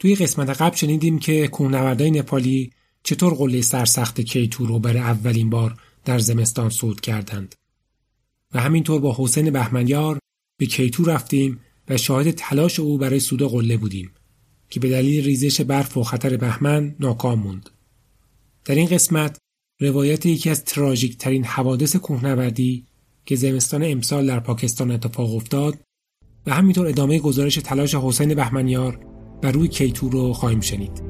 توی قسمت قبل شنیدیم که کوهنوردای نپالی چطور قله سرسخت کیتو رو برای اولین بار در زمستان صعود کردند و همینطور با حسین بهمنیار به کیتو رفتیم و شاهد تلاش او برای صعود قله بودیم که به دلیل ریزش برف و خطر بهمن ناکام موند. در این قسمت روایت یکی از تراژیک ترین حوادث کوهنوردی که زمستان امسال در پاکستان اتفاق افتاد و همینطور ادامه گزارش تلاش حسین بهمنیار بر روی کیتو رو خواهیم شنید.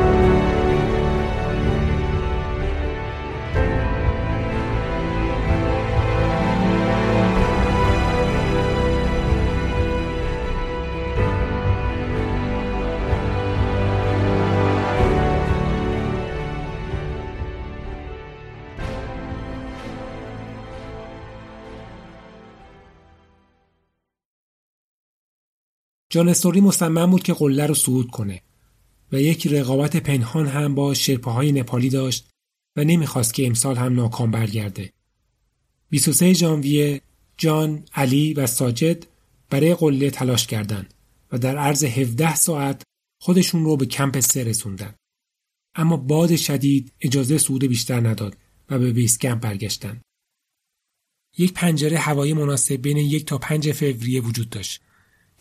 جان استوری مصمم بود که قله رو صعود کنه و یک رقابت پنهان هم با شرپاهای نپالی داشت و نمی‌خواست که امسال هم ناکام برگرده. 23 ژانویه جان، علی و ساجد برای قله تلاش کردند و در عرض 17 ساعت خودشون رو به کمپ سه رسوندن. اما باد شدید اجازه صعود بیشتر نداد و به بیس کمپ برگشتن. یک پنجره هوایی مناسب بین یک تا پنج فوریه وجود داشت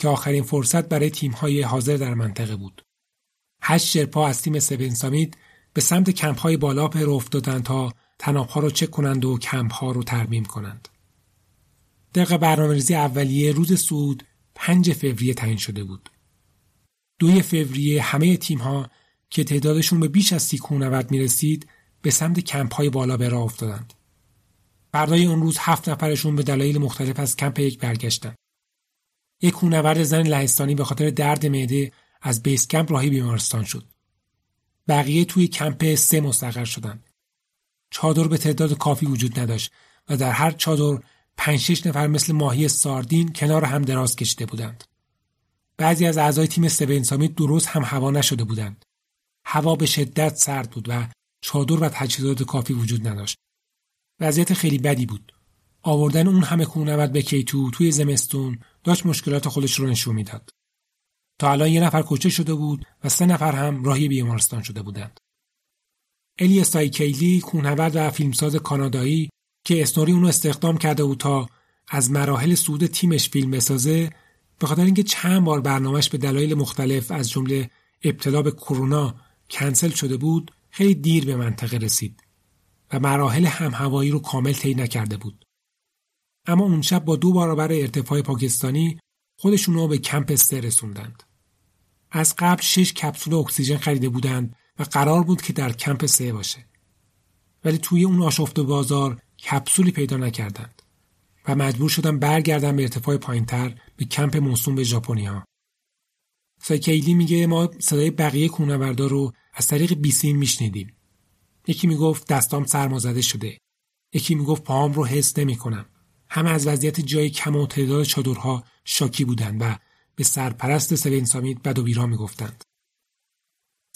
که آخرین فرصت برای تیم‌های حاضر در منطقه بود. هشت شرپا از تیم سبن سامید به سمت کمپ‌های بالا پر افتادند تا تنابها رو چک کنند و کمپ‌ها رو ترمیم کنند. دقیق برنامه‌ریزی اولیه روز سود 5 فوریه تعیین شده بود. دوی فوریه همه تیم‌ها که تعدادشون به بیش از سی کوهنورد می‌رسید به سمت کمپ‌های بالا به راه افتادند. فردای اون روز هفت نفرشون به دلایل مختلف از کمپ یک برگشتند. یک کوهنورد زن لهستانی به خاطر درد معده از بیس کمپ راهی بیمارستان شد. بقیه توی کمپ سه مستقر شدند. چادر به تعداد کافی وجود نداشت و در هر چادر پنج شش نفر مثل ماهی ساردین کنار هم دراز کشیده بودند. بعضی از اعضای تیم سبن سامیت درست هم هوا نشده بودند. هوا به شدت سرد بود و چادر و تجهیزات کافی وجود نداشت. وضعیت خیلی بدی بود. آوردن اون همه کوهنورد به کیتو توی زمستون داشت مشکلات خودش رو نشون می‌داد. تا الان یه نفر کشته شده بود و سه نفر هم راهی بیمارستان شده بودند. الی کیلی کوهنورد و فیلمساز کانادایی که اسنوری اونو استخدام کرده بود تا از مراحل سود تیمش فیلم بسازه به خاطر اینکه چند بار برنامهش به دلایل مختلف از جمله ابتلا به کرونا کنسل شده بود خیلی دیر به منطقه رسید و مراحل هم هوایی رو کامل طی نکرده بود. اما اون شب با دو برابر ارتفاع پاکستانی خودشون رو به کمپ سه رسوندند. از قبل شش کپسول اکسیژن خریده بودند و قرار بود که در کمپ سه باشه. ولی توی اون آشفت بازار کپسولی پیدا نکردند و مجبور شدن برگردن به ارتفاع پایینتر به کمپ موسوم به ژاپنیا. سایکیلی میگه ما صدای بقیه کوهنوردا رو از طریق بیسیم میشنیدیم. یکی می‌گفت دستام سرمازده شده. یکی می‌گفت پاهام رو حس نمی‌کنم. همه از وضعیت جای کم و تعداد چادرها شاکی بودند و به سرپرست سوین سامید بد و بیرا می‌گفتند.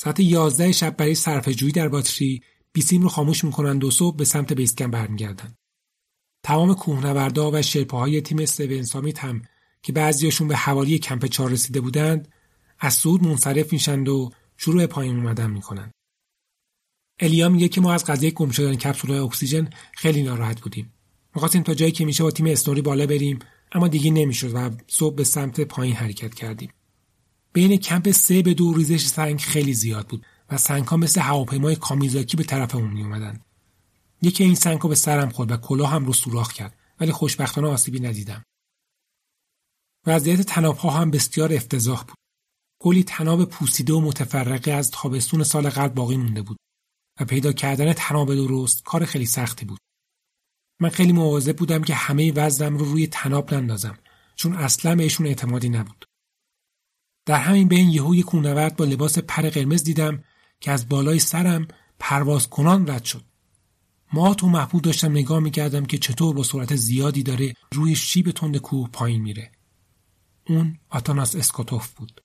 ساعت یازده شب برای صرفه‌جویی در باتری بیسیم رو خاموش می‌کنند و صبح به سمت base camp برمیگردند. تمام کوهنوردا و شرپاهای تیم Seven Summit هم که بعضیاشون به حوالی کمپ چار رسیده بودند از صعود منصرف میشند و شروع پایین اومدن می‌کنند. الیا میگه که ما از قضیه گم شدن کپسول اکسیژن خیلی ناراحت بودیم. می‌خواستیم تا جایی که میشه با تیم اسنوری بالا بریم اما دیگه نمی‌شد و صبح به سمت پایین حرکت کردیم بین کمپ سه به دو ریزش سنگ خیلی زیاد بود و سنگ ها مثل هواپیمای کامیکازی به طرفمون می اومدن. یکی این سنگ ها به سرم خورد و کلاه هم رو سوراخ کرد ولی خوشبختانه آسیبی ندیدم. وضعیت تناب ها هم بسیار افتضاح بود. کلی تناب پوسیده و متفرقه از تابستون سال قبل باقی مونده بود و پیدا کردن تناب درست کار خیلی سختی بود. من خیلی مواظب بودم که همه وزنم رو روی تناب نندازم چون اصلا بهشون اعتمادی نبود. در همین بین یهو یک کوهنورد با لباس پر قرمز دیدم که از بالای سرم پرواز کنان رد شد. ما تو محبود داشتم نگاه می‌کردم که چطور با سرعت زیادی داره روی شیب تند کوه پایین میره. اون آتاناس اسکوتوف بود.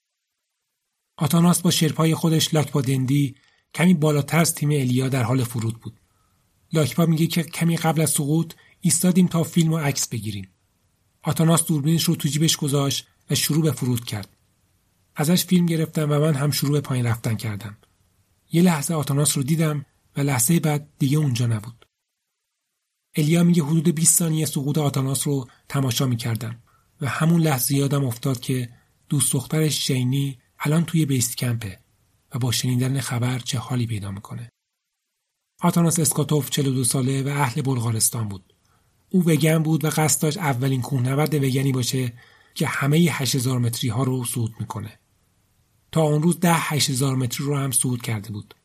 آتاناس با شرپای خودش لاکپا دندی کمی بالاتر از تیم الیا در حال فرود بود. لاکپا میگه که کمی قبل از سقوط ایستادیم تا فیلم و عکس بگیریم. آتاناس دوربینش رو تو جیبش گذاشت و شروع به فرود کرد. ازش فیلم گرفتم و من هم شروع به پایین رفتن کردم. یه لحظه آتاناس رو دیدم و لحظه بعد دیگه اونجا نبود. الیا میگه حدود 20 ثانیه سقوط آتاناس رو تماشا می‌کردم و همون لحظه یادم افتاد که دوست دخترش شینی الان توی بیست کمپه و با شنیدن خبر چه حالی پیدا می‌کنه. آتاناس اسکاتوف 42 ساله و اهل بلغارستان بود. او وگن بود و قصد داشت اولین کوهنورد وگنی باشه که همه 8000 متری ها رو صعود می‌کنه. تا اون روز ده 8000 متری رو هم صعود کرده بود.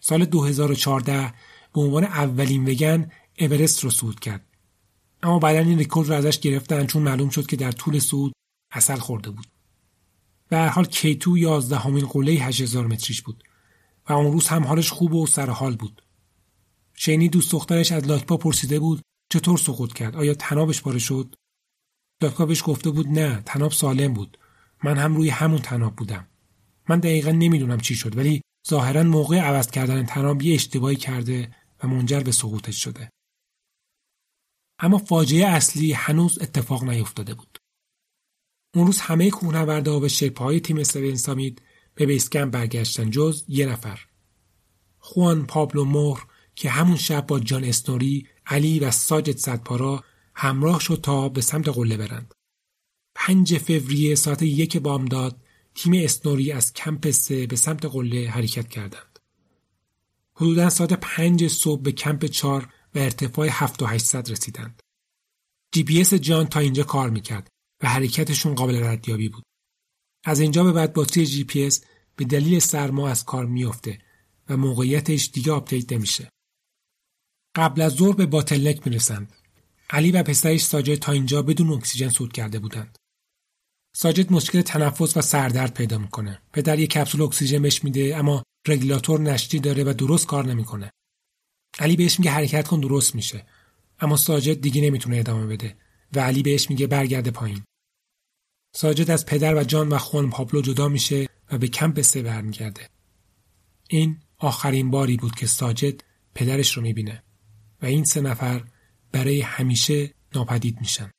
سال 2014 به عنوان اولین وگن اورست رو صعود کرد. اما بعدا این ریکورد رو ازش گرفتن چون معلوم شد که در طول صعود اصل خورده بود. به هر حال کیتو یازدهمین قله 8000 متریش بود و اون روز هم حالش خوب و سر حال بود. شینی دوست دخترش از لاکپا پرسیده بود چطور سقوط کرد؟ آیا تنابش پاره شد؟ لاکپا بهش گفته بود نه، تناب سالم بود. من هم روی همون تناب بودم. من دقیقا نمی‌دونم چی شد ولی ظاهرا موقع عوض کردن تناب یه اشتباهی کرده و منجر به سقوطش شده. اما فاجعه اصلی هنوز اتفاق نیفتاده بود. اون روز همه کوهنوردا و شرپاهای تیم سوین سامید به بیسکم برگشتن جز یه نفر. خوان پابلو مهر که همون شب با جان اسنوری، علی و ساجد صدپارا همراه شد تا به سمت قله برند. پنج فوریه ساعت یک بامداد تیم اسنوری از کمپ سه به سمت قله حرکت کردند. حدودا ساعت پنج صبح به کمپ چار و ارتفاع هفت و هشتصد رسیدند. جی پی اس جان تا اینجا کار می‌کرد و حرکتشون قابل ردیابی بود. از اینجا به بعد باتری جی پی اس به دلیل سرما از کار میافته و موقعیتش دیگه update نمیشه. قبل از ظهر به Bottleneck می‌رسند. علی و پسرش ساجد تا اینجا بدون اکسیژن صعود کرده بودند. ساجد مشکل تنفس و سردرد پیدا می‌کنه. پدر یک کپسول اکسیژن بهش میده اما رگولاتور نشتی داره و درست کار نمی‌کنه. علی بهش میگه حرکت کن درست میشه. اما ساجد دیگه نمی‌تونه ادامه بده و علی بهش میگه برگرده پایین. ساجد از پدر و جان و خون پابلو جدا میشه و به کمپ سه برمیگرده. این آخرین باری بود که ساجد پدرش رو می‌بینه و این سه نفر برای همیشه ناپدید میشن.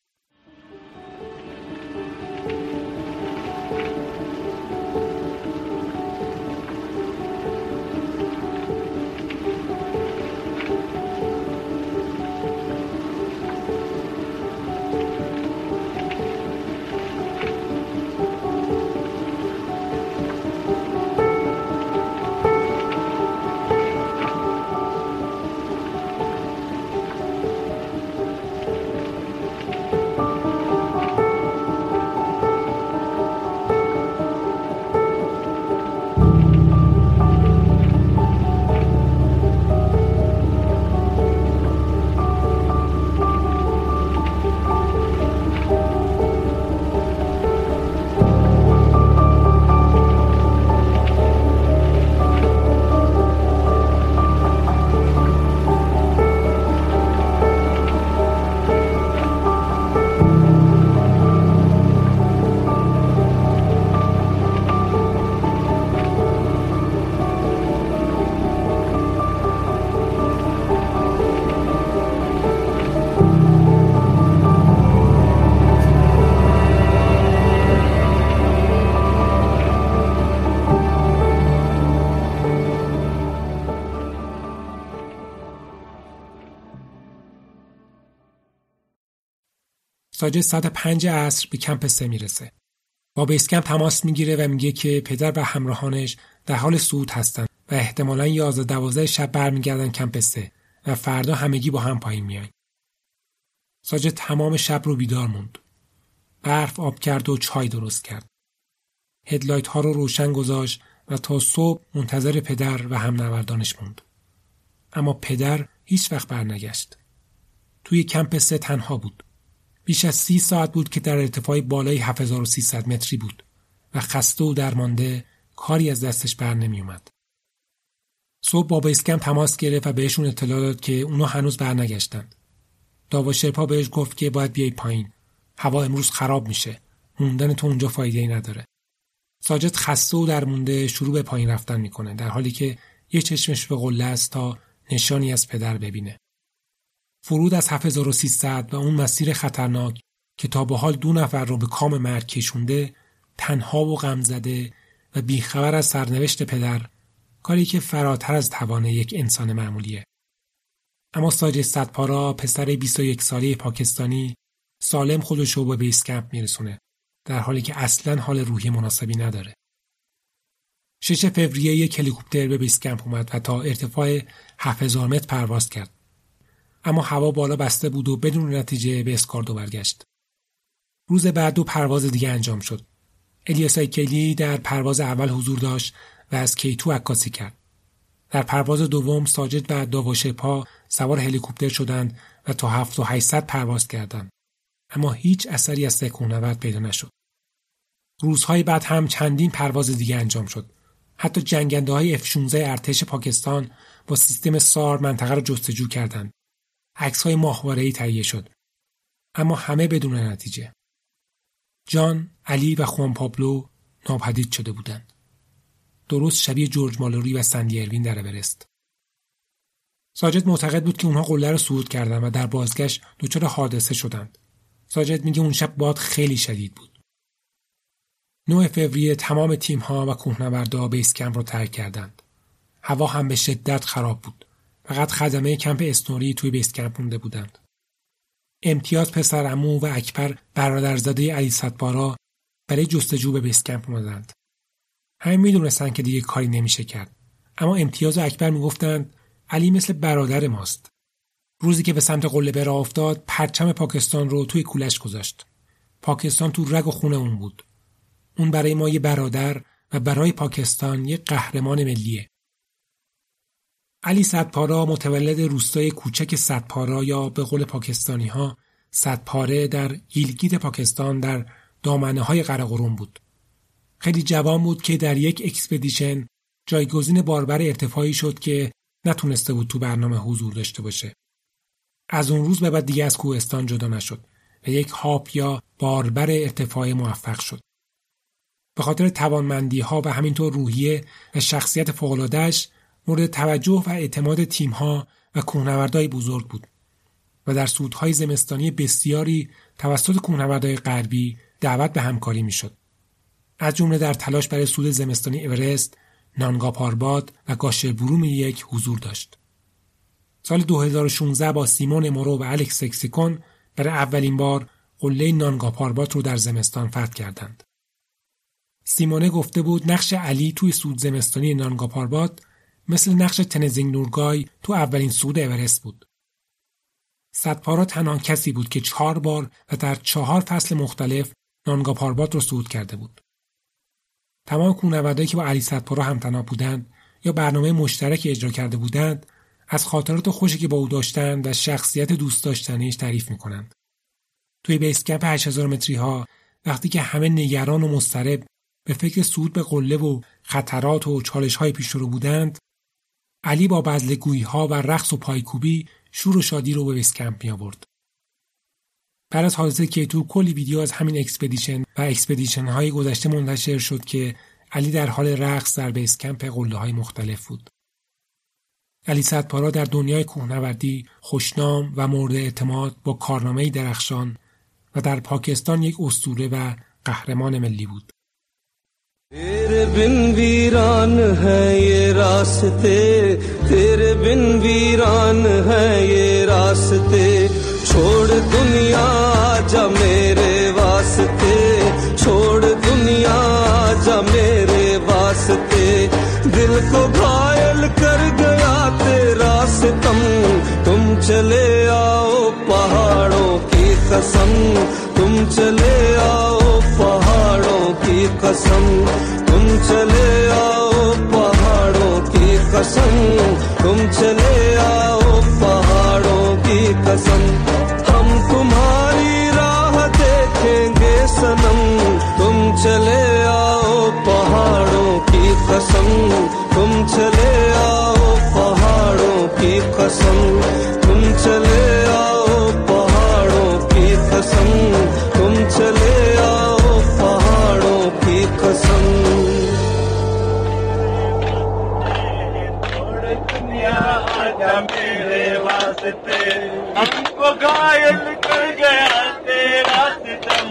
ساعت پنج عصر به کمپ سه می‌رسه. با بیسکمپ تماس می‌گیره و میگه که پدر و همراهانش در حال صعود هستند و احتمالا یازده دوازده شب برمیگردن کمپ سه و فردا همگی با هم پایین میایم. ساجد تمام شب رو بیدار موند. برف آب کرد و چای درست کرد. هدلایت ها رو روشن گذاشت و تا صبح منتظر پدر و هم نوردانش موند. اما پدر هیچ وقت برنگشت. توی کمپ سه تنها بود. بیش از سی ساعت بود که در ارتفاع بالای 7300 متری بود و خسته و درمانده کاری از دستش بر نمی اومد. صبح با بیسکم تماس گرفت و بهشون اطلاع داد که اونا هنوز برنگشتند. داوا شرپا بهش گفت که باید بیای پایین. هوا امروز خراب میشه. موندن تو اونجا فایده ای نداره. ساجد خسته و درمونده شروع به پایین رفتن می‌کنه در حالی که یه چشمش به قله است تا نشانی از پدر ببینه. فرود از 7300 و اون مسیر خطرناک که تا به حال دو نفر رو به کام مرگ کشونده تنها و غم زده و بیخبر از سرنوشت پدر کاری که فراتر از توان یک انسان معمولیه. اما ساج صدپارا پسر 21 ساله پاکستانی سالم خودش رو به بیس کمپ میرسونه در حالی که اصلا حال روحی مناسبی نداره. 6 فوریه یک هلیکوپتر به بیس کمپ اومد و تا ارتفاع 7000 متر پرواز کرد. اما هوا بالا بسته بود و بدون نتیجه به اسکاردو برگشت. روز بعد دو پرواز دیگه انجام شد. الیاس کلی در پرواز اول حضور داشت و از کیتو عکاسی کرد. در پرواز دوم ساجد و داواشپا سوار هلیکوپتر شدند و تا هفت و هیستد پرواز کردند. اما هیچ اثری از سکونورد پیدا نشد. روزهای بعد هم چندین پرواز دیگه انجام شد. حتی جنگنده های F-16 ارتش پاکستان با سیستم سار منطقه را جستجو کردند. عکس های ماهواره‌ای تهیه شد. اما همه بدون نتیجه. جان، علی و خوان پابلو ناپدید شده بودند. درست شبیه جورج مالوری و سندی اروین در اورست. ساجد معتقد بود که اونها قله رو صعود کردند و در بازگشت دچار حادثه شدند. ساجد میگه اون شب باد خیلی شدید بود. 9 فوریه تمام تیم ها و کوهنوردا بیس کمپ رو ترک کردند. هوا هم به شدت خراب بود. فقط خدمه کمپ اسنوری توی بیس کمپ مونده بودند. امتیاز پسر امو و اکبر برادرزاده علی صدبارا برای جستجو به بیس کمپ اومدند. همه می‌دونستن که دیگه کاری نمیشه کرد. اما امتیاز و اکبر می‌گفتند علی مثل برادر ماست. روزی که به سمت قله به راه افتاد پرچم پاکستان رو توی کولش گذاشت. پاکستان تو رگ و خون اون بود. اون برای ما یه برادر و برای پاکستان یه قهرمان ملیه. علی صدپارا متولد روستای کوچک صدپارا یا به قول پاکستانی ها صدپاره در گیلگیت پاکستان در دامنه های قراقروم بود. خیلی جوان بود که در یک expedition جایگزین باربر ارتفاعی شد که نتونسته بود تو برنامه حضور داشته باشه. از اون روز به بعد دیگه از کوهستان جدا نشد و یک هاپ یا باربر ارتفاعی موفق شد. به خاطر توانمندی ها و همینطور روحیه و شخصیت فوقلادهش مورد توجه و اعتماد تیمها و کوهنوردهای بزرگ بود و در سودهای زمستانی بسیاری توسط کوهنوردهای غربی دعوت به همکاری می‌شد. از جمله در تلاش برای سود زمستانی اورست، نانگاپارباد و گاشربروم یک حضور داشت. سال 2016 با سیمون مورو و الکس سکسیکون برای اولین بار قله نانگاپاربات رو در زمستان فتح کردند. سیمونه گفته بود نقش علی توی سود زمستانی نانگاپاربات مثل نقش تنزینگ نورگای تو اولین سود اورست بود. صدپارا تنها کسی بود که چهار بار و در چهار فصل مختلف نانگا پاربات رو صعود کرده بود. تمام کوهنوردایی که با علی صدپارا همتنا بودند یا برنامه مشترکی اجرا کرده بودند از خاطرات خوشی که با او داشتند و شخصیت دوست داشتنیش تعریف می‌کنند. توی بیس کمپ 8000 متری ها وقتی که همه نگران و مضطرب به فکر صعود به قله و خطرات و چالش های پیش رو بودند علی با بزلگویی ها و رقص و پایکوبی شور و شادی رو به بیسکمپ می آورد. بعد از حادثه K2 کلی ویدیو از همین expedition و expedition های گذشته منتشر شد که علی در حال رقص در base camp قله های مختلف بود. علی صدپارا در دنیای کوهنوردی خوشنام و مورد اعتماد با کارنامه درخشان و در پاکستان یک اسطوره و قهرمان ملی بود. वास्ते तेरे बिन वीरान है ये रास्ते। छोड़ दुनिया, जा मेरे वास्ते। छोड़ दुनिया, जा मेरे वास्ते। दिल को घायल कर गया तेरा सितम। तुम चले आओ पहाड़ों की कसम। तुम चले आओ पहाड़ों की कसम। तुम चले आओ कसम, तुम चले आओ पहाड़ों की कसम। हम तुम्हारी राह देखेंगे सनम, तुम चले आओ पहाड़ों की कसम। तुम चले आओ पहाड़ों की कसम। तुम चले आओ पहाड़ों की कसम। तुम चले आओ पहाड़ों की कसम। वास्ते हमको घायल कर गया तेरा सितम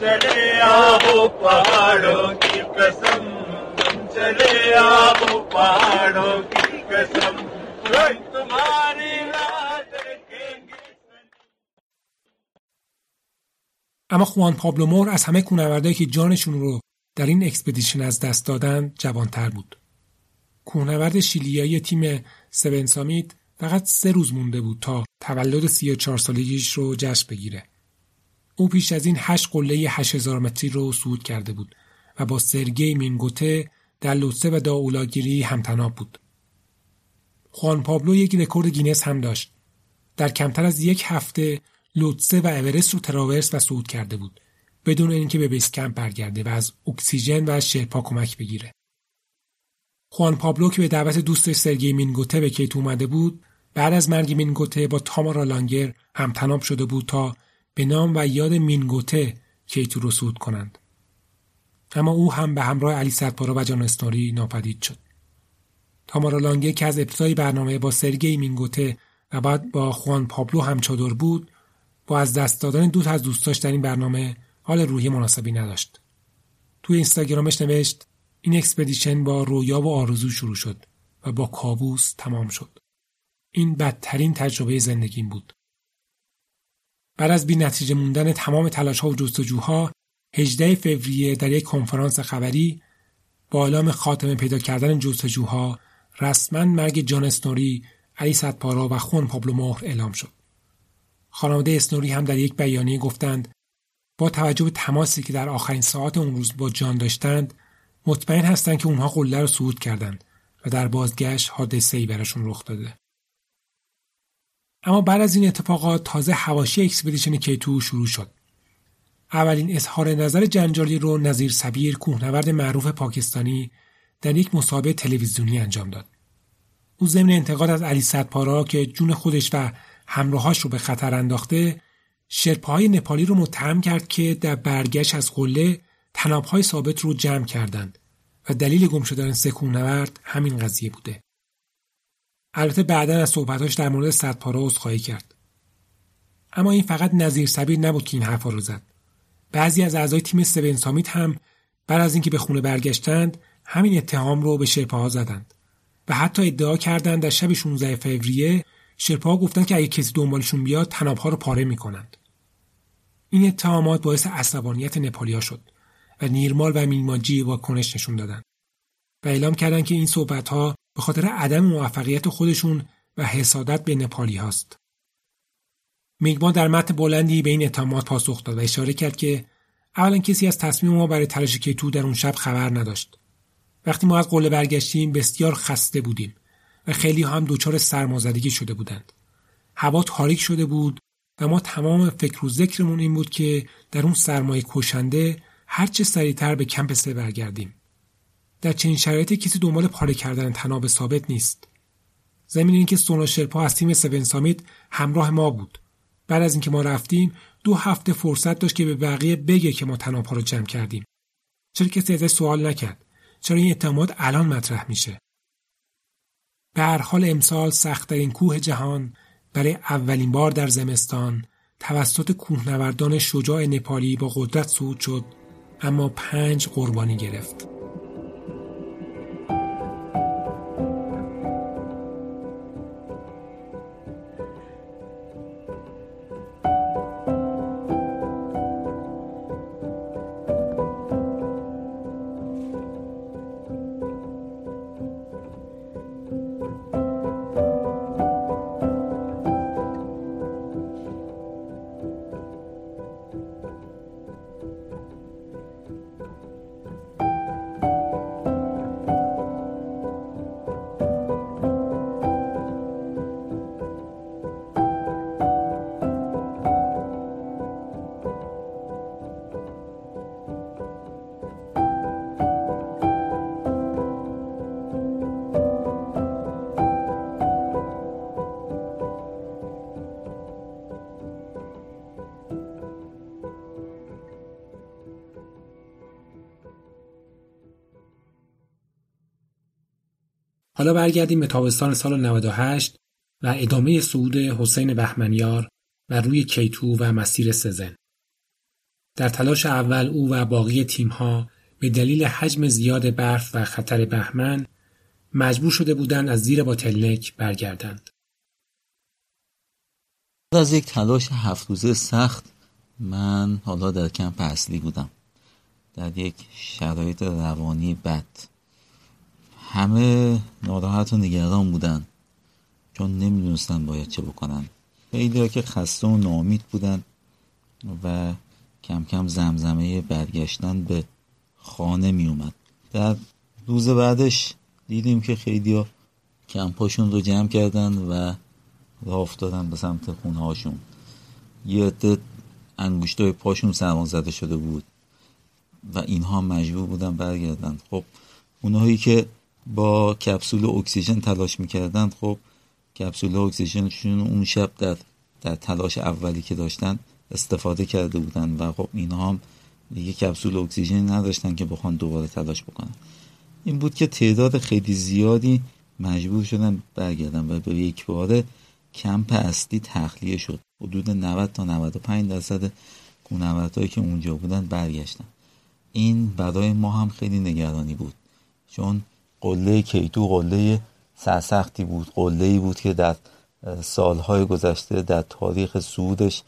चले आओ पहाड़ों की कसम तुम चले आओ पहाड़ों की कसम रोज तुम्हारी राह देखेंगे اما خوان پابلو مور از همه کوهنوردایی که جانشون رو در این اکسپدیشن از دست دادن جوانتر بود. کوهنورد شیلیایی تیم Seven Summit فقط سه روز مونده بود تا تولد 34 سالگیش رو جشن بگیره. او پیش از این هشت قله 8000 متری رو صعود کرده بود و با سرگی مینگوته در لوتسه و داولاگیری هم‌طناب بود. خوان پابلو یک رکورد گینس هم داشت. در کمتر از یک هفته لوتسه و اورست رو traverse و صعود کرده بود بدون اینکه به base camp برگرده و از اکسیژن و شرپا کمک بگیره. خوان پابلو که به دعوت دوستش سرگی مینگوته به کیت اومده بود بعد از مرگ مینگوته با تامارا لانگر همتناب شده بود تا به نام و یاد مینگوته کیتو رو صعود کنند. اما او هم به همراه علی سدپارا و جان اسنوری ناپدید شد. تامارا لانگر که از ابتدای برنامه با سرگی مینگوته و بعد با خوان پابلو هم چادر بود با از دست دادن دو از دوستاش در این برنامه حال روحی مناسبی نداشت. توی اینستاگرامش نوشت این expedition با رویا و آرزو شروع شد و با کابوس تمام شد. این بدترین تجربه زندگیم بود. بعد از بی نتیجه موندن تمام تلاش ها و جستجوها 18 فوریه در یک کنفرانس خبری با اعلام خاتمه پیدا کردن جستجوها رسما مرگ جان اسنوری، علی صدپارا و خون پابلو مهر اعلام شد. خانواده اسنوری هم در یک بیانیه گفتند با توجه به تماسی که در آخرین ساعت اون روز با جان داشتند مطمئن هستند که اونها قله رو صعود کردند و در بازگشت حادثه ای براشون رخ داده. اما بعد از این اتفاقات تازه حواشی expedition K2 شروع شد. اولین اظهار نظر جنجالی رو نذیر صابر کوهنورد معروف پاکستانی در یک مسابقه تلویزیونی انجام داد. او ضمن انتقاد از علی صدپارا که جون خودش و همراهاش رو به خطر انداخته شرپاهای نپالی رو متهم کرد که در برگشت از قله تنابهای ثابت رو جمع کردند و دلیل گم شدن سه کوهنورد همین قضیه بوده. البته بعدا از صحبتاش در مورد صدپارا عذرخواهی کرد. اما این فقط نظیر سبیر نبود که این حرفا رو زد. بعضی از اعضای تیم سون سامیت هم بعد از اینکه به خونه برگشتند همین اتهام رو به شرپاها زدند و حتی ادعا کردند در شب 16 فوریه شرپاها گفتند که اگه کسی دنبالشون بیاد تنابها رو پاره می‌کنند. این اتهامات باعث عصبانیت نپالیا شد و نیرمال و میلماجی واکنش نشون دادند و اعلام کردند که این صحبتها به خاطر عدم موفقیت خودشون و حسادت به نپالی هاست. میگما در متن بلندی به این اتهامات پاسخ داد و اشاره کرد که اولا کسی از تصمیم ما برای تلاش کیتو در اون شب خبر نداشت. وقتی ما از قله برگشتیم بسیار خسته بودیم و خیلی هم دچار سرمازدگی شده بودند. هوا تاریک شده بود و ما تمام فکر و ذکرمون این بود که در اون سرمایه کشنده هرچه سریعتر به کمپ سه برگردیم. در چنین شرایطی کسی دنبال پاره کردن تناب ثابت نیست. زمین اینکه سونا شرپا از تیم سون سامیت همراه ما بود. بعد از اینکه ما رفتیم دو هفته فرصت داشت که به بقیه بگه که ما تنابها رو جمع کردیم. چرا کسی ازش سوال نکرد؟ چرا این اعتماد الان مطرح میشه؟ به هر حال امسال سختترین کوه جهان برای اولین بار در زمستان توسط کوهنوردان شجاع نپالی با قدرت صعود شد اما پنج قربانی گرفت. حالا برگردیم به تابستان سال 98 و ادامه صعود حسین بهمنیار و روی کیتو و مسیر سزن. در تلاش اول او و باقی تیمها به دلیل حجم زیاد برف و خطر بهمن مجبور شده بودند از زیر باتلنک برگردند. از یک تلاش هفت روزه سخت من حالا در کمپ اصلی بودم در یک شرایط روانی بد همه ناراحت و نگران بودن. چون نمی‌دونستن باید چه بکنن. خیلی که خسته و نامید بودن و کم کم زمزمه برگشتن به خانه می اومد در روز بعدش دیدیم که خیلی ها کمپاشون رو جمع کردن و راه افتادن به سمت خونه هاشون یه عده انگوشتای پاشون سرما زده شده بود و اینها مجبور بودن برگردن. خب اونهایی که با کپسول اکسیژن تلاش می‌کردن. خب کپسول اکسیژنشون اون شب در در تلاش اولی که داشتن استفاده کرده بودن و خب اینها هم دیگه کپسول اکسیژن نداشتن که بخوان دوباره تلاش بکنن. این بود که تعداد خیلی زیادی مجبور شدن برگردن و به یک باره کمپ اصلی تخلیه شد. حدود 90 تا 95 درصد هایی که اونجا بودن برگشتن. این برای ما هم خیلی نگرانی بود چون قله کیتو قله سرسختی بود قله ای بود که در سالهای گذشته در تاریخ سودش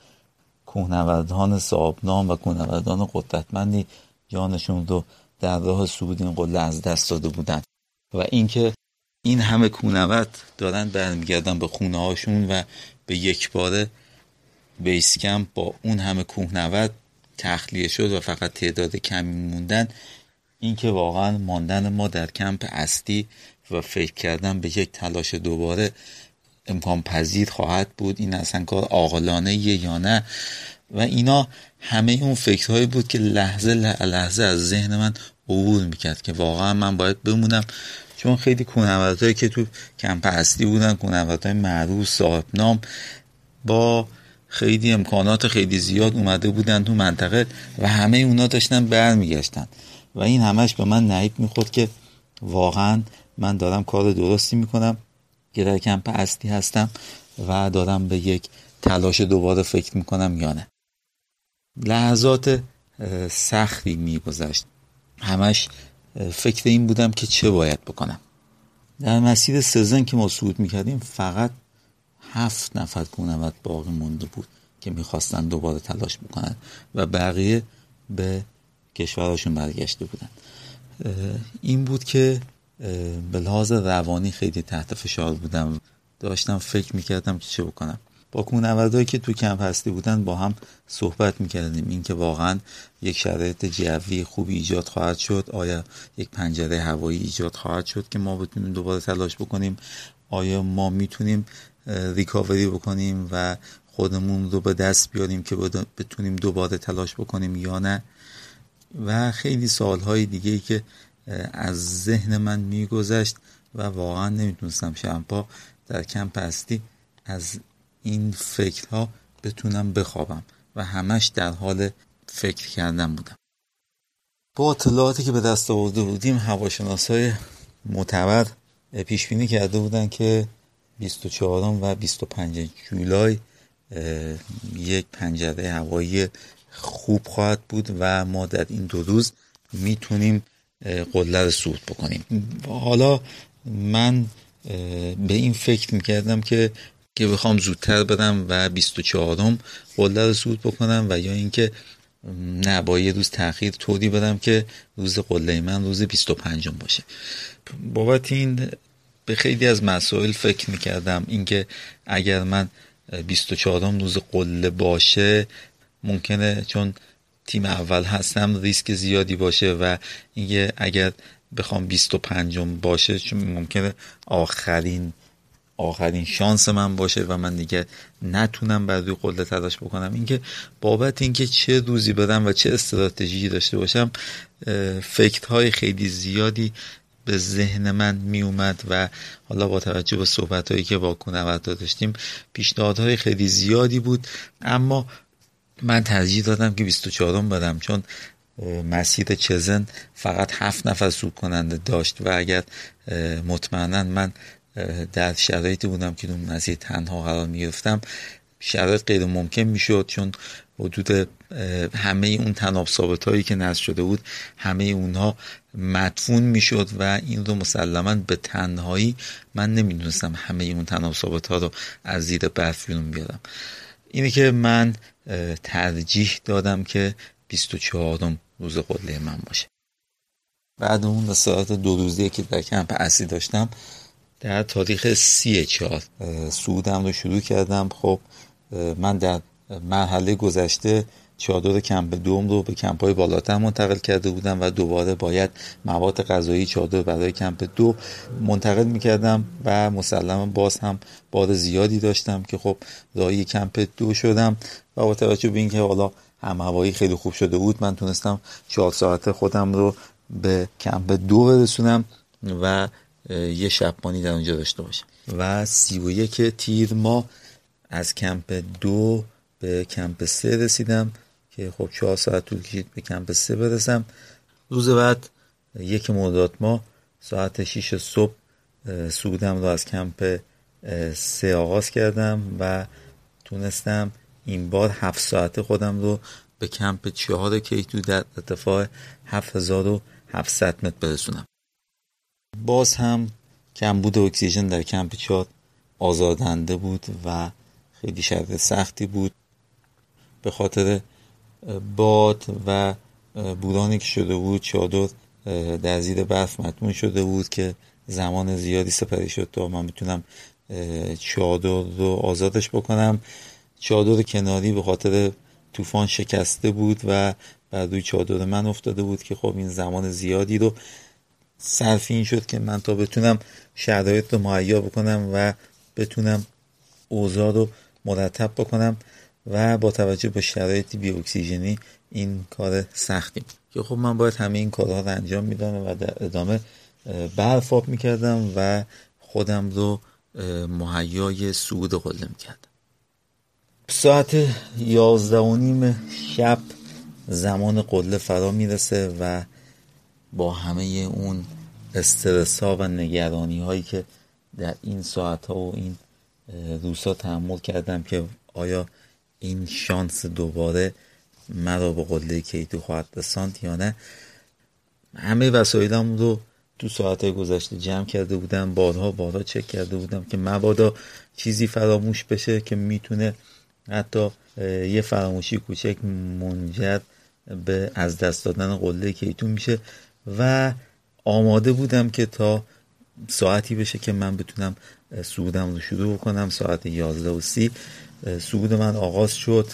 کوهنوردان صابنام و کوهنوردان قدرتمندی جانشون رو در راه صعود این قله از دست داده بودن و اینکه این همه کوهنورد دارن برمیگردن به خونه هاشون و به یک باره بیسکم با اون همه کوهنورد تخلیه شد و فقط تعداد کمی موندن اینکه واقعا ماندن ما در کمپ اصلی و فکر کردن به یک تلاش دوباره امکان پذیر خواهد بود این اصلا کار عاقلانه یا نه؟ و اینا همه اون فکرهایی بود که لحظه لحظه از ذهن من عبور می‌کرد که واقعا من باید بمونم. چون خیلی هایی که تو کمپ اصلی بودن های معروف صاحب نام با خیلی امکانات خیلی زیاد اومده بودن تو منطقه و همه اونا داشتن برمیگشتن. و این همش به من نهیب می‌خورد که واقعا من دارم کار درستی می‌کنم در کمپ اصلی هستم و دارم به یک تلاش دوباره فکر می‌کنم یا نه. لحظات سختی میگذشت. همش فکر این بودم که چه باید بکنم. در مسیر سزن که ما صعود می‌کردیم فقط هفت نفر کونوت باقی مونده بود که می‌خواستن دوباره تلاش بکنن و بقیه به کشورشون برگشته بودن. این بود که به لحاظ روانی خیلی تحت فشار بودم. داشتم فکر می‌کردم که چه بکنم. با کوهنوردایی که تو کمپ هستی بودن با هم صحبت می‌کردیم. اینکه واقعا یک شرایط جوی خوبی ایجاد خواهد شد. آیا یک پنجره هوایی ایجاد خواهد شد که ما بتونیم دوباره تلاش بکنیم؟ آیا ما می‌تونیم ریکاوری بکنیم و خودمون رو به دست بیاریم که بتونیم دوباره تلاش بکنیم یا نه؟ و خیلی سالهای دیگه ای که از ذهن من میگذشت و واقعا نمی‌تونستم شمپا در کمپ هستی از این فکرها بتونم بخوابم و همش در حال فکر کردن بودم. با اطلاعاتی که به دست آورده بودیم هواشناس های معتبر پیش بینی کرده بودن که 24 و 25 جولای یک پنجره هوایی خوب خواهد بود و ما در این دو روز می‌تونیم قله رو صعود بکنیم. حالا من به این فکر می‌کردم که که بخوام زودتر برم و 24 م قله رو صعود بکنم و یا اینکه نه با یه روز تاخیر طوری بدم که روز قله من روز 25 باشه. بابت این به خیلی از مسائل فکر می‌کردم. اینکه اگر من 24 م روز قله باشه ممکنه چون تیم اول هستم ریسک زیادی باشه و اینکه اگر بخوام 25 باشه چون ممکنه آخرین آخرین شانس من باشه و من دیگه نتونم بر روی قله تلاش بکنم. اینکه بابت اینکه چه روزی بدم و چه استراتژی داشته باشم فکرهای خیلی زیادی به ذهن من می اومد و حالا با توجه به صحبت هایی که با کنوردا داشتیم پیشنهادهای خیلی زیادی بود. اما من ترجیح دادم که 24 بدم چون مسیر چزن فقط هفت نفر سود کننده داشت و اگر مطمئنا من در شرایطی بودم که اون مسیر تنها قرار می گرفتم شرایط غیر ممکن می‌شد چون حدود همه اون تناب ثابت هایی که نصب شده بود همه اونها مدفون می‌شد و این رو مسلما به تنهایی من نمی‌دونستم همه اون تناب ثابت ها رو از زیر برف بیرون بیارم. اینه که من ترجیح دادم که 24 روز قله من باشه. بعد اون استراحت دو روزی که در کمپ اصلی داشتم در تاریخ سی چهار سودم رو شروع کردم. خب من در مرحله گذشته چادر کمپ دوم رو به کمپ های بالاتر منتقل کرده بودم و دوباره باید مواد غذایی چادر برای کمپ دو منتقل می‌کردم و مسلما باز هم بار زیادی داشتم که خب رای کمپ دو شدم و با توجه به اینکه حالا هم هوایی خیلی خوب شده بود من تونستم چهار ساعت خودم رو به کمپ دو برسونم و یه شبمانی در اونجا داشته باشم. و سی و یک تیر ما از کمپ دو به کمپ سه رسیدم. که خب چهار ساعت طول کشید به کمپ سه برسم. روز بعد؟ یک مرداد ما ساعت 6 صبح صعودم رو از کمپ سه آغاز کردم و تونستم این بار هفت ساعت خودم رو به کمپ چهار K2 در ارتفاع 7700 متر برسونم. باز هم کمبود اکسیژن در کمپ چهار آزاردهنده بود و خیلی شرط سختی بود. به خاطر باد و بورانی که شده بود چادر در زیر برف مطمون شده بود که زمان زیادی سپری شد تا من بتونم چادر رو آزادش بکنم. چادر کناری به خاطر طوفان شکسته بود و بر روی چادر من افتاده بود که خب این زمان زیادی رو صرف این شد که من تا بتونم شرایط رو مهیا بکنم و بتونم اوضاع رو مرتب بکنم. و با توجه به شرایط بی اکسیژنی این کار سختی. بود که خب من باید همه این کارها رو انجام می‌دادم و در ادامه برف آب می‌کردم و خودم رو مهیای صعود قله می‌کردم ساعت یازده و نیم شب زمان قله فرا می‌رسه و با همه اون استرس ها و نگرانی هایی که در این ساعت ها و این روزها تحمل کردم که آیا این شانس دوباره مرا به قله کیتو خواهد رساند یا نه؟ همه وسایلم رو تو ساعت گذشته جمع کرده بودم بارها بارها چک کرده بودم که مبادا چیزی فراموش بشه که می‌تونه حتی یه فراموشی کوچک منجر به از دست دادن قله کیتون میشه و آماده بودم که تا ساعتی بشه که من بتونم سودم رو شروع کنم. ساعت یازده و سی سود من آغاز شد.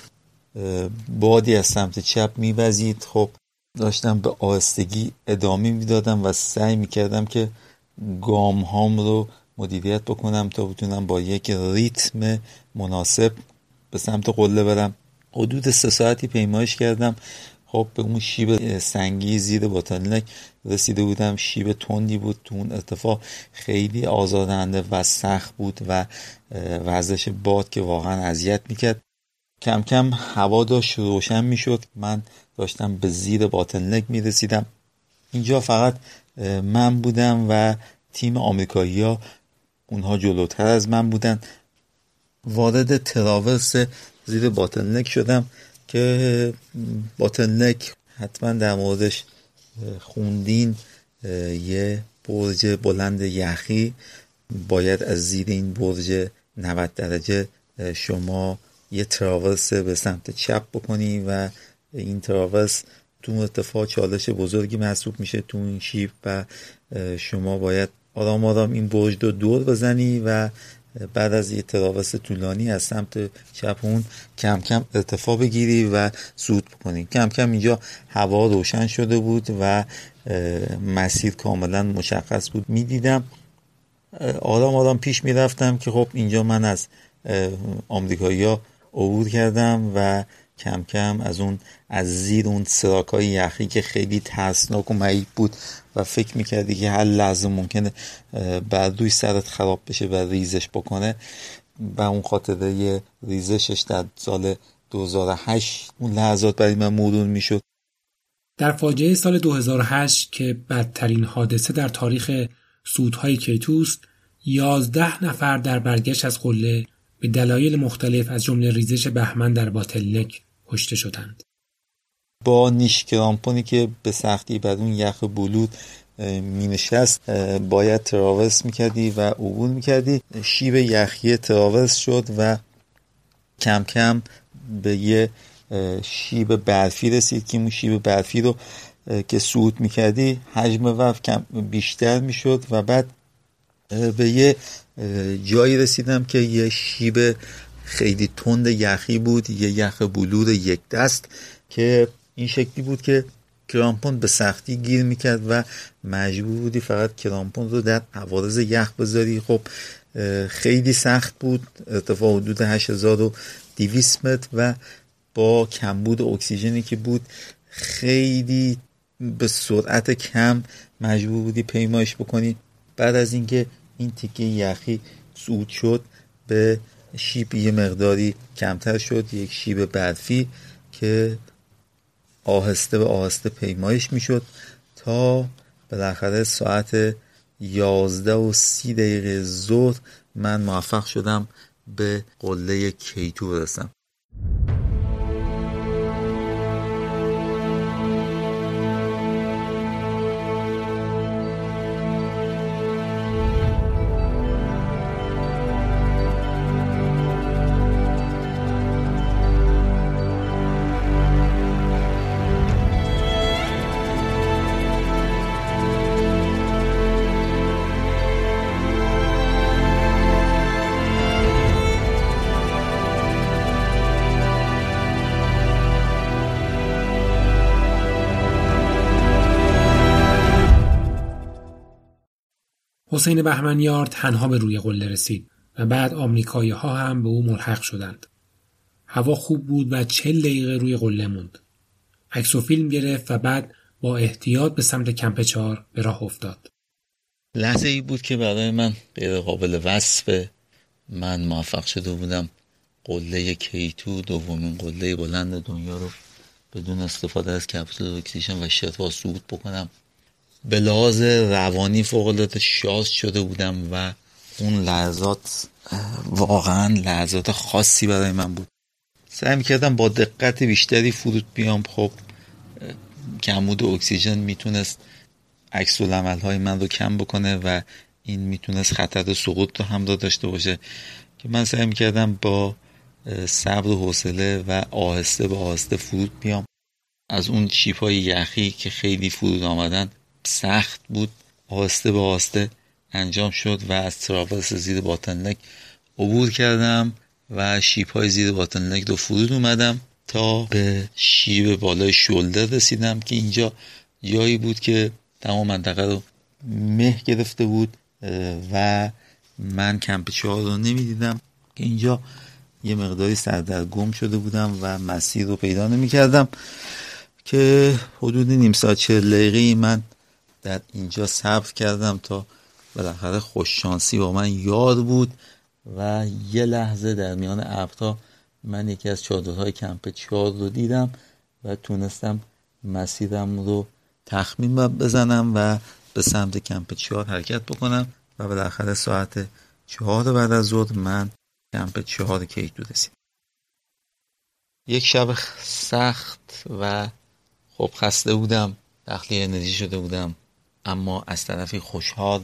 بادی از سمت چپ میوزید. خب داشتم به آهستگی ادامه می‌دادم و سعی می‌کردم که گام هام رو مدیریت بکنم تا بتونم با یک ریتم مناسب به سمت قله برم. حدود سه ساعتی پیمایش کردم. خب به اون شیب سنگی زیر باتلنک رسیده بودم. شیب تندی بود. تو اون ارتفاع خیلی آزادنده و سخت بود و وزش باد که واقعا اذیت می‌کرد. کم کم هوا داشت روشن می‌شد. من داشتم به زیر باتلنک می‌رسیدم. اینجا فقط من بودم و تیم آمریکایی ها اونها جلوتر از من بودن. وارد تراورس زیر باتلنک شدم که باتلنک حتما در موردش خوندین یه برج بلند یخی. باید از زیر این برج 90 درجه شما یه تراورس به سمت چپ بکنی و این تراورس تو ارتفاع چالش بزرگی محسوب میشه تو این شیب و شما باید آرام آرام این برج رو دور بزنی و بعد از یه تراوس طولانی از سمت چپون کم کم ارتفاع بگیری و سود بکنی. کم کم اینجا هوا روشن شده بود و مسیر کاملا مشخص بود. می‌دیدم آرام آرام پیش می‌رفتم که خب اینجا من از آمریکایی ها عبور کردم و کم کم از اون از زیر اون سراکای یخی که خیلی ترسناک و معیب بود و فکر می‌کردی که هر لحظه ممکنه بعد روی سرت خراب بشه و ریزش بکنه. و اون خاطره ریزشش در سال 2008 اون لحظات برای من مرور می‌شد. در فاجعه سال 2008 که بدترین حادثه در تاریخ سودهای کیتوست 11 نفر در برگشت از قله به دلایل مختلف از جمله ریزش بهمن در باتلنک کشته شدند. با نیش کرامپونی که به سختی بر اون یخ بلود می نشست باید تراورس می‌کردی و عبور می‌کردی شیب یخی تراورس شد و کم کم به یه شیب برفی رسید که اون شیب برفی رو که صعود می‌کردی حجم وف کم بیشتر می‌شد و بعد به یه جایی رسیدم که یه شیب خیلی تند یخی بود یه یخ بلور یک دست که این شکلی بود که کرامپون به سختی گیر می‌کرد و مجبور بودی فقط کرامپون رو در عوارض یخ بذاری. خب خیلی سخت بود ارتفاع حدود 8200 متر و با کمبود اکسیژنی که بود خیلی به سرعت کم مجبور بودی پیمایش بکنی. بعد از اینکه این تیکه یخی صعود شد به شیب یه مقداری کمتر شد یک شیب برفی که آهسته به آهسته پیمایش می‌شد تا بالاخره ساعت یازده و سی دقیقه ظهر من موفق شدم به قله کیتو برسم. حسین بهمنیار تنها به روی قله رسید و بعد آمریکایی ها هم به او ملحق شدند. هوا خوب بود و چل دقیقه روی قله موند. عکس و فیلم گرفت و بعد با احتیاط به سمت کمپ چهار به راه افتاد. لحظه ای بود که برای من غیر قابل وصف من موفق شده بودم قله کیتو دومین قله بلند دنیا رو بدون استفاده از کپسول اکسیژن و شتوا صعود بکنم به لحاظ روانی فوق شاد شده بودم و اون لحظات واقعا لحظات خاصی برای من بود. سعی می‌کردم با دقت بیشتری فرود بیام. خب کمود اکسیژن می‌تونست عکس های من رو کم بکنه و این می‌تونست خطر سقوط رو هم داشته باشه. که من سعی می‌کردم با صبر و حوصله و آهسته به آهسته فرود بیام. از اون شیپ های یخی که خیلی فرود آمدن سخت بود. آهسته به آهسته انجام شد و از تراورس زیر باتنلک عبور کردم و شیپ های زیر باتنلک رو فرود اومدم تا به شیب بالای شولدر رسیدم که اینجا جایی بود که تمام منطقه رو مه گرفته بود و من کمپ چهار رو نمی‌دیدم که اینجا یه مقداری سردرگم شده بودم و مسیر رو پیدا نمی کردم که حدود نیم ساعت دقیقه من در اینجا صبر کردم تا بالاخره خوششانسی با من یاد بود و یه لحظه در میان ابرها من یکی از چادرهای کمپ چهار رو دیدم و تونستم مسیرم رو تخمین بزنم و به سمت کمپ چهار حرکت بکنم و بالاخره ساعت چهار بعد از ظهر من کمپ چهار کیتو رسید. یک شب سخت و خب خسته بودم تخلیه انرژی شده بودم. اما از طرفی خوشحال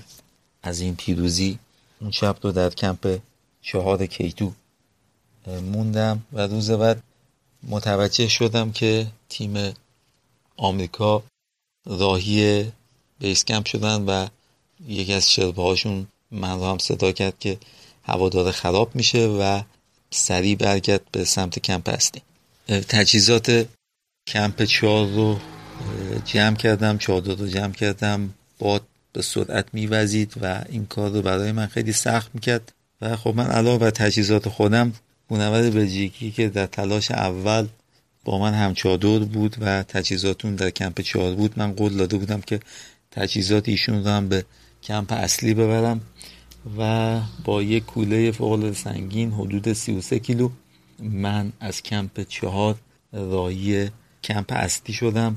از این پیروزی اون شب رو در کمپ چهار کیتو موندم و روز بعد متوجه شدم که تیم آمریکا راهی بیس کمپ شدن و یکی از شربه هاشون من رو هم صدا کرد که هوادار خراب میشه و سریع برگرد به سمت کمپ هستی تجهیزات کمپ چهار رو جمع کردم چادر رو جمع کردم باد به سرعت میوزید و این کار رو برای من خیلی سخت می‌کرد. و خب من علاوه بر تجهیزات خودم گونورد بلژیکی که در تلاش اول با من هم چادر بود و تجهیزاتون در کمپ چهار بود من قول داده بودم که تجهیزات ایشون رو هم به کمپ اصلی ببرم و با یک کوله فوق سنگین حدود 33 کیلو من از کمپ چهار رایی کمپ اصلی شدم.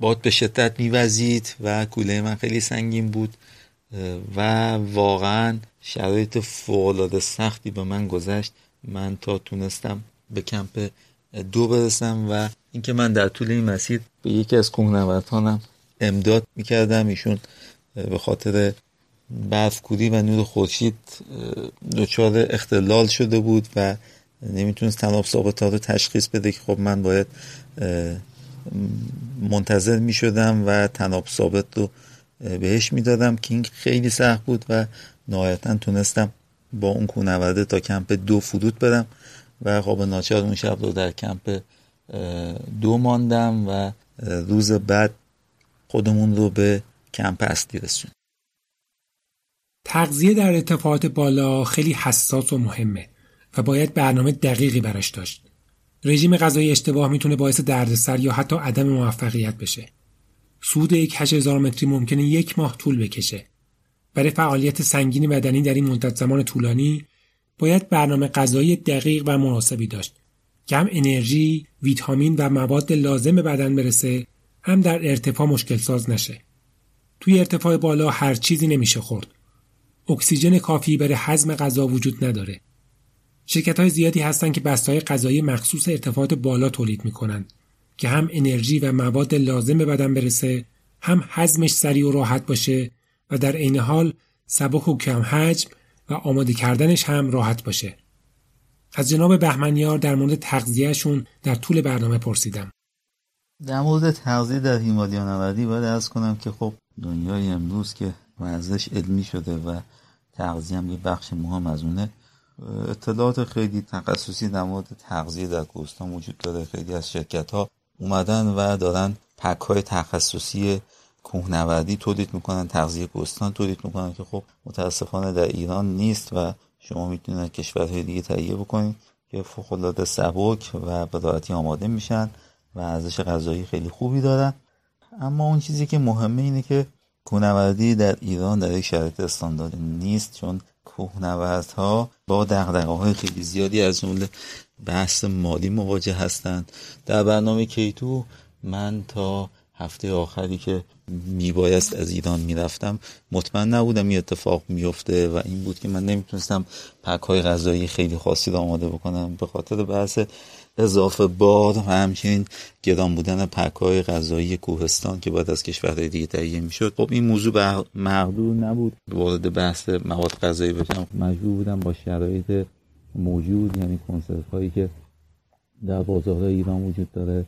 باد به شدت میوزید و کوله من خیلی سنگین بود. و واقعا شرایط فوقالعاده سختی به من گذشت. من تا تونستم به کمپ دو برسم و اینکه من در طول این مسیر به یکی از کوهنوردانم امداد می‌کردم. ایشون به خاطر برف کوری و نور خورشید دچار اختلال شده بود و نمی‌تونست تناب ثابت رو تشخیص بده که خب من باید منتظر می‌شدم و تناب ثابت رو بهش می‌دادم که این خیلی سخت بود و نهایتا تونستم با اون کوهنورده تا کمپ دو فرود برم و خب ناچار اون شب رو در کمپ دو ماندم و روز بعد خودمون رو به کمپ اصلی رسون تغذیه در ارتفاعات بالا خیلی حساس و مهمه و باید برنامه دقیقی براش داشت. رژیم غذایی اشتباه می‌تونه باعث دردسر یا حتی عدم موفقیت بشه. سود یک 8000 متری ممکنه یک ماه طول بکشه. برای فعالیت سنگین بدنی در این مدت زمان طولانی باید برنامه غذایی دقیق و مناسبی داشت که هم انرژی، ویتامین و مواد لازم به بدن برسه هم در ارتفاع مشکل ساز نشه. توی ارتفاع بالا هر چیزی نمیشه خورد. اکسیژن کافی برای هضم غذا وجود نداره. شرکت های زیادی هستند که بستای غذایی مخصوص ارتفاعات بالا تولید می‌کنند که هم انرژی و مواد لازم به بدن برسه هم هضمش سریع و راحت باشه و در عین حال سبک و کم حجم و آماده کردنش هم راحت باشه. از جناب بهمنیار در مورد تغذیهشون در طول برنامه پرسیدم. در مورد تغذیه در هیمالیا نوردی باید ارز کنم که خب دنیای امروز که ورزش علمی شده و تغذیه هم یه بخش مهم از اونه اطلاعات خیلی تخصصی در مورد تغذیه در کوهستان وجود داره. خیلی از شرکت ها اومدن و دارن پک های تخصصی کوهنوردی تولید می‌کنن تغذیه کوهستان تولید می‌کنن که خب متاسفانه در ایران نیست و شما می‌تونید کشورهای دیگه تهیه بکنید که فوق سبک و به آماده میشن و ارزش غذایی خیلی خوبی دارن. اما اون چیزی که مهمه اینه که کوهنوردی در ایران در یک شرایط استاندارد نیست چون کوهنوردها با دقدقه های خیلی زیادی از جمله بحث مالی مواجه هستند. در برنامه کیتو من تا هفته آخری که میبایست از ایران می‌رفتم مطمئن نبودم این اتفاق میفته و این بود که من نمی‌تونستم پک های غذایی خیلی خاصی رو آماده بکنم. به خاطر بحث اضافه بار و همچنین گران بودن پک های غذایی کوهستان که باید از کشورهای دیگه تهیه می‌شد. خب این موضوع مقدور نبود. وارد بحث مواد غذایی بشم مجبور بودم با شرایط موجود یعنی کنسرت هایی که در بازارهای ایران وجود داره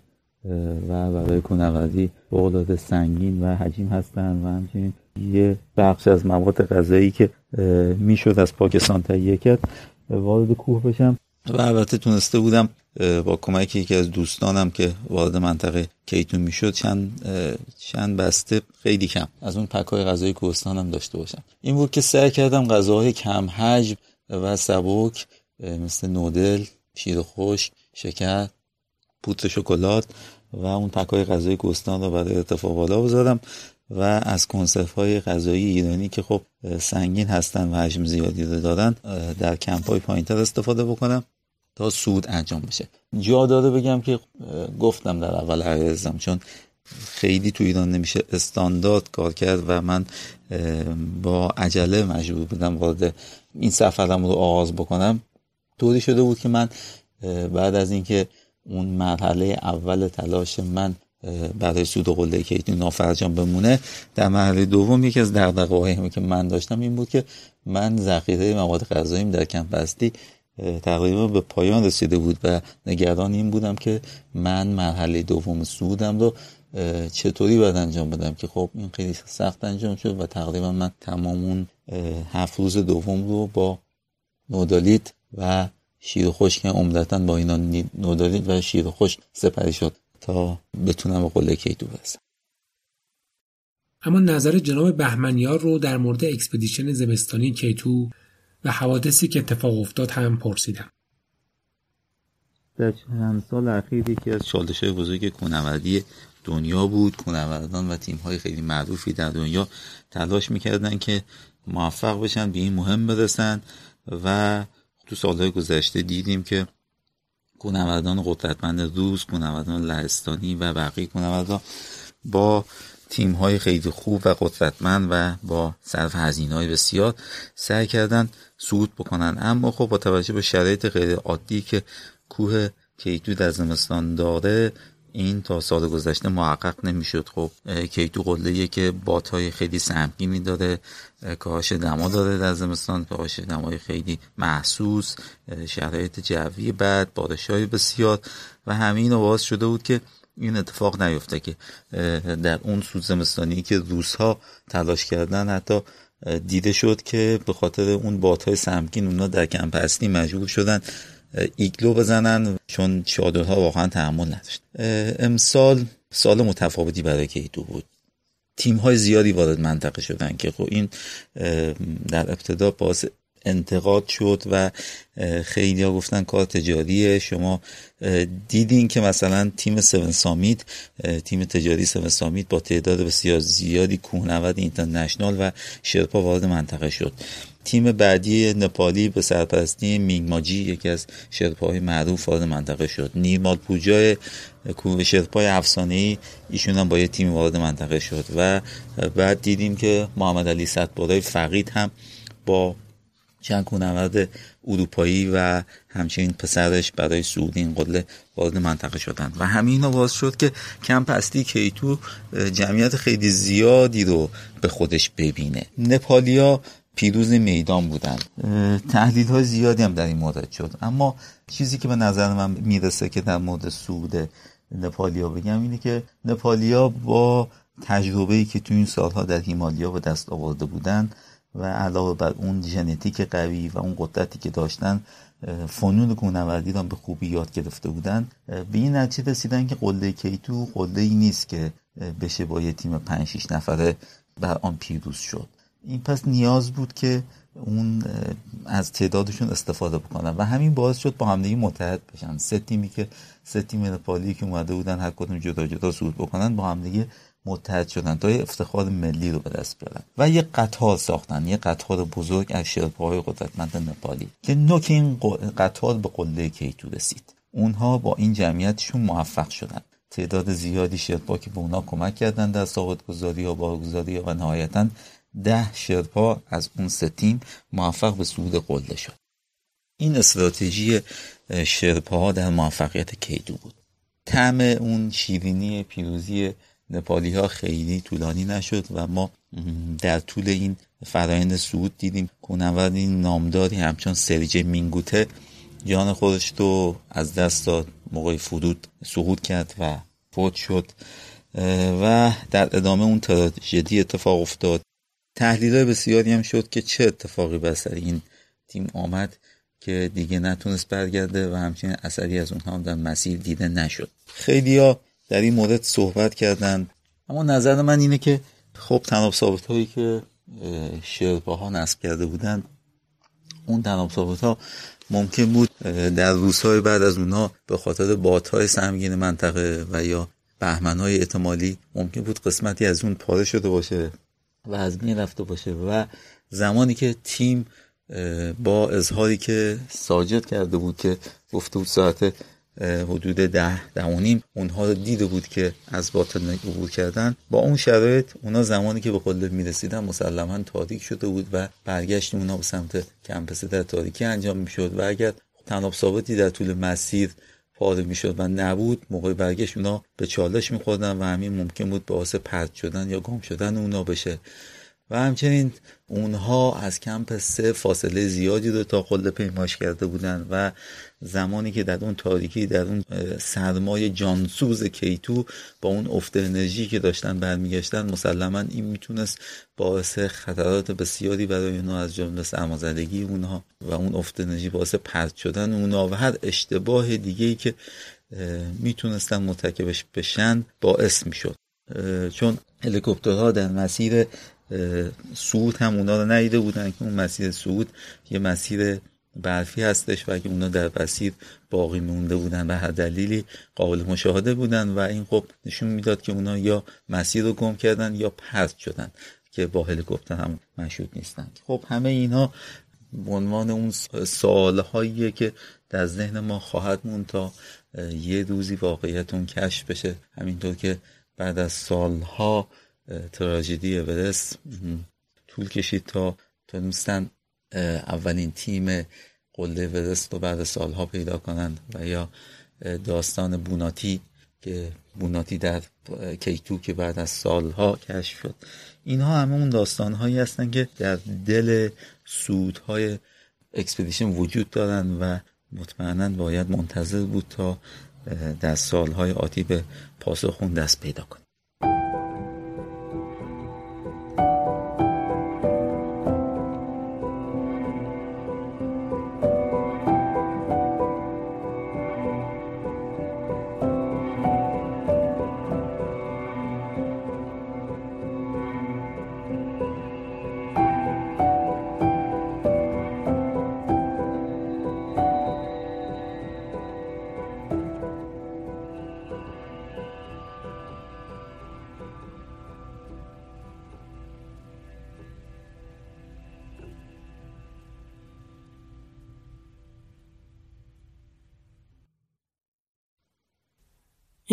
و برای کنوردی فوقالعاده سنگین و حجیم هستند و همچنین یه بخش از مواد غذایی که می‌شد از پاکستان تهیه کرد وارد کوه بشم. و البته تونسته بودم با کمک یکی از دوستانم که وارد منطقه کیتون می‌شد چند چند بسته خیلی کم از اون پکای غذای کوهستانم داشته باشم. این بود که سعی کردم غذاهای کم حجم و سبک مثل نودل شیر خشک شکر پودر شکلات و اون پکای غذای کوهستان رو برای اتفاق بالا بذارم و از کنسرف های غذایی ایرانی که خب سنگین هستن و حجم زیادی رو دارن در کمپ های پایین تر استفاده بکنم. تا سود انجام بشه. جا داره بگم که گفتم در اول عرضم چون خیلی تو ایران نمیشه استاندارد کار کرد و من با عجله مجبور بودم وارد این سفرم رو آغاز بکنم. طوری شده بود که من بعد از اینکه اون مرحله اول تلاش من برای سود و قله که نافرجام بمونه در مرحله دوم یکی از دغدغه‌هایی که من داشتم این بود که من ذخیره مواد غذاییم در کمپ تقریبا به پایان رسیده بود و نگران این بودم که من مرحله دوم سودم رو چطوری باید انجام بدم که خب این خیلی سخت انجام شد و تقریبا من تمام اون هفت روز دوم رو با نودالیت و شیر خشک عمدتا با اینا نودالیت و شیر خشک سپری شد تا بتونم به قله K2 برسم. اما نظر جناب بهمنیار رو در مورد expedition زمستانی K2 و حوادثی که اتفاق افتاد هم پرسیدم. در چند سال اخیر یکی از چالش های بزرگ کونوردی دنیا بود. کونوردان و تیم های خیلی معروفی در دنیا تلاش می‌کردن که موفق بشن به این مهم برسن و تو سالهای گذشته دیدیم که کونوردان قدرتمند روز کونوردان لهستانی و بقیه کونوردان با تیم های خیلی خوب و قدرتمند و با صرف هزینه های بسیار سعی کردن صعود بکنن. اما خب با توجه به شرایط غیر عادی که کوه کیتو در زمستان داره این تا سال گذشته محقق نمی‌شد. خب کیتو قله که بات خیلی سهمگینی داره کاهش دما داره در زمستان کاهش دمای خیلی محسوس شرایط جوی بد بارش های بسیار و همین باعث شده بود که این اتفاق نیفته که در اون سود زمستانی که روزها تلاش کردن حتی دیده شد که به خاطر اون بات های سمگین اونا در کمپ اصلی مجبور شدن ایگلو بزنن چون چادرها واقعا تحمل نداشت. امسال سال متفاوتی برای K2 بود. تیم های زیادی وارد منطقه شدن که خب این در ابتدا باعث انتقاد شد و خیلی ها گفتن کار تجاریه. شما دیدین که مثلا تیم Seven Summit تیم تجاری سون سامیت با تعداد بسیار زیادی کوهنورد اینترنشنال و شرپا وارد منطقه شد. تیم بعدی نپالی به سرپرستی مینگ ماجی یکی از شرپاهای معروف وارد منطقه شد. نیرمال پوجای شرپای افسانه ای ایشون هم با یه تیم وارد منطقه شد. و بعد دیدیم که محمد علی صدبارای فقید هم با چند کوهنورد اروپایی و همچنین پسرش برای سعود این قله وارد منطقه شدن و همین باز شد که کمپ اصلی کیتو جمعیت خیلی زیادی رو به خودش ببینه. نپالیا پیروز میدان بودن تحلیل های زیادی هم در این مورد شد. اما چیزی که به نظر من می‌رسه که در مورد سعود نپالیا بگم اینه که نپالیا با تجربه‌ای که تو این سالها در هیمالیا به دست آورده بودن و علاوه بر اون ژنتیک قوی و اون قدرتی که داشتن فنون کوهنوردی را به خوبی یاد گرفته بودن به این نتیجه رسیدن که قله کیتو قله ای نیست که بشه با یه تیم 5 6 نفره بر آن پیروز شد. این پس نیاز بود که اون از تعدادشون استفاده بکنن و همین باعث شد با همدیگه متحد بشن. سه تیمی که سه تیم نپالی که اومده بودن هر کدوم جدا جدا صعود بکنن با همدیگه متحد شدن تا یه افتخار ملی رو به دست بیارن. و یه قطار ساختن یه قطار بزرگ از شرپاهای قدرتمند نپالی که نوک این قطار به قله کیتو رسید. اونها با این جمعیتشون موفق شدن. تعداد زیادی شرپا که به اونا کمک کردن در ساقط گذاری و بارگذاری و نهایتا ده شرپا از اون سه تیم موفق به صعود قله شد. این استراتژی شرپاها در موفقیت کیتو بود. طعم اون شیرینی پیروزی نپالی ها خیلی طولانی نشد و ما در طول این فرایند سعود دیدیم کوهنوردی نامداری همچون سریجه مینگوته جان خودش رو از دست داد موقع فرود سقوط کرد و فوت شد. و در ادامه اون تراژدی اتفاق افتاد. تحلیل بسیاری هم شد که چه اتفاقی بر سر این تیم آمد که دیگه نتونست برگرده و همچنین اثری از اونها در مسیر دیده نشد. خیلی در این مورد صحبت کردن اما نظر من اینه که خب تناب ثابت هایی که شرپاها نصب کرده بودن اون تناب ثابت ها ممکن بود در روزهای بعد از اونها به خاطر بات های سمگین منطقه و یا بهمن های احتمالی ممکن بود قسمتی از اون پاره شده باشه و از بین رفته باشه و زمانی که تیم با اظهاری که ساجد کرده بود که گفته بود ساعت حدود ده ده و نیم. اونها رو دیده بود که از باطن عبور کردن. با اون شرایط اونا زمانی که به قله می‌رسیدن مسلما تاریک شده بود و برگشت اونا به سمت کمپس در تاریکی انجام می‌شد. و اگر تناب ثابتی در طول مسیر پاره می‌شد و نبود موقع برگشت اونا به چالش میخوردن و همین ممکن بود باعث پرد شدن یا گم شدن اونا بشه. و همچنین اونها از کمپ سه فاصله زیادی رو تا قله پیماش کرده بودن و زمانی که در اون تاریکی در اون سرمای جانسوز کیتو با اون افت انرژی که داشتن برمیگشتن مسلما این می‌تونست باعث خطرات بسیاری برای اونها از جمله سرمازدگی اونها و اون افت انرژی باعث پرت شدن اونها و هر اشتباه دیگه ای که می‌تونستن مرتکبش بشن باعث می‌شد. چون هلیکوپترها در مسیر سعود هم اونا رو ندیده بودن که اون مسیر سعود یه مسیر برفی هستش و اگه اونا در مسیر باقی مونده بودن به هر دلیلی قابل مشاهده بودن و این خب نشون می‌داد که اونا یا مسیر رو گم کردن یا پرت شدن که با هلیکوپتر هم مشهود نیستن خب همه اینها به عنوان اون سوالهاییه که در ذهن ما خواهد مون تا یه روزی واقعیت اون کشف بشه. همینطور که بعد از سالها تراژدی اورست. طول کشید تا تونستن اولین تیم قله اورست رو بعد سالها پیدا کنند و یا داستان بوناتی که بوناتی در K2 که بعد از سالها کشف شد. اینها همه اون داستان هایی هستن که در دل صعودهای expedition وجود دارن و مطمئنا باید منتظر بود تا در سالهای آتی به پاسخ دست پیدا کنه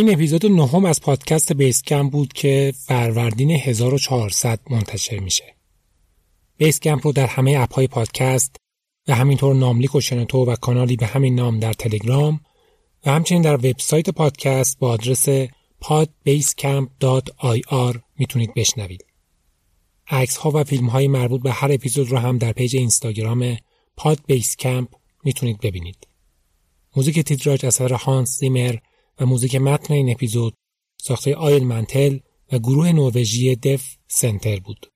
این اپیزود نهم از پادکست بیسکمپ بود که فروردین 1400 منتشر میشه. بیسکمپ رو در همه اپهای پادکست و همینطور ناملیک و شنوتو و کانالی به همین نام در تلگرام و همچنین در وبسایت پادکست با آدرس podbasecamp.ir می‌تونید بشنوید. عکس ها و فیلم های مربوط به هر اپیزود رو هم در page اینستاگرام پادبیسکمپ می‌تونید ببینید. موزیک تیتراژ اثر هانس زیمر و موزیک متن این اپیزود ساخته آیل منتل و گروه نروژی دف سنتر بود.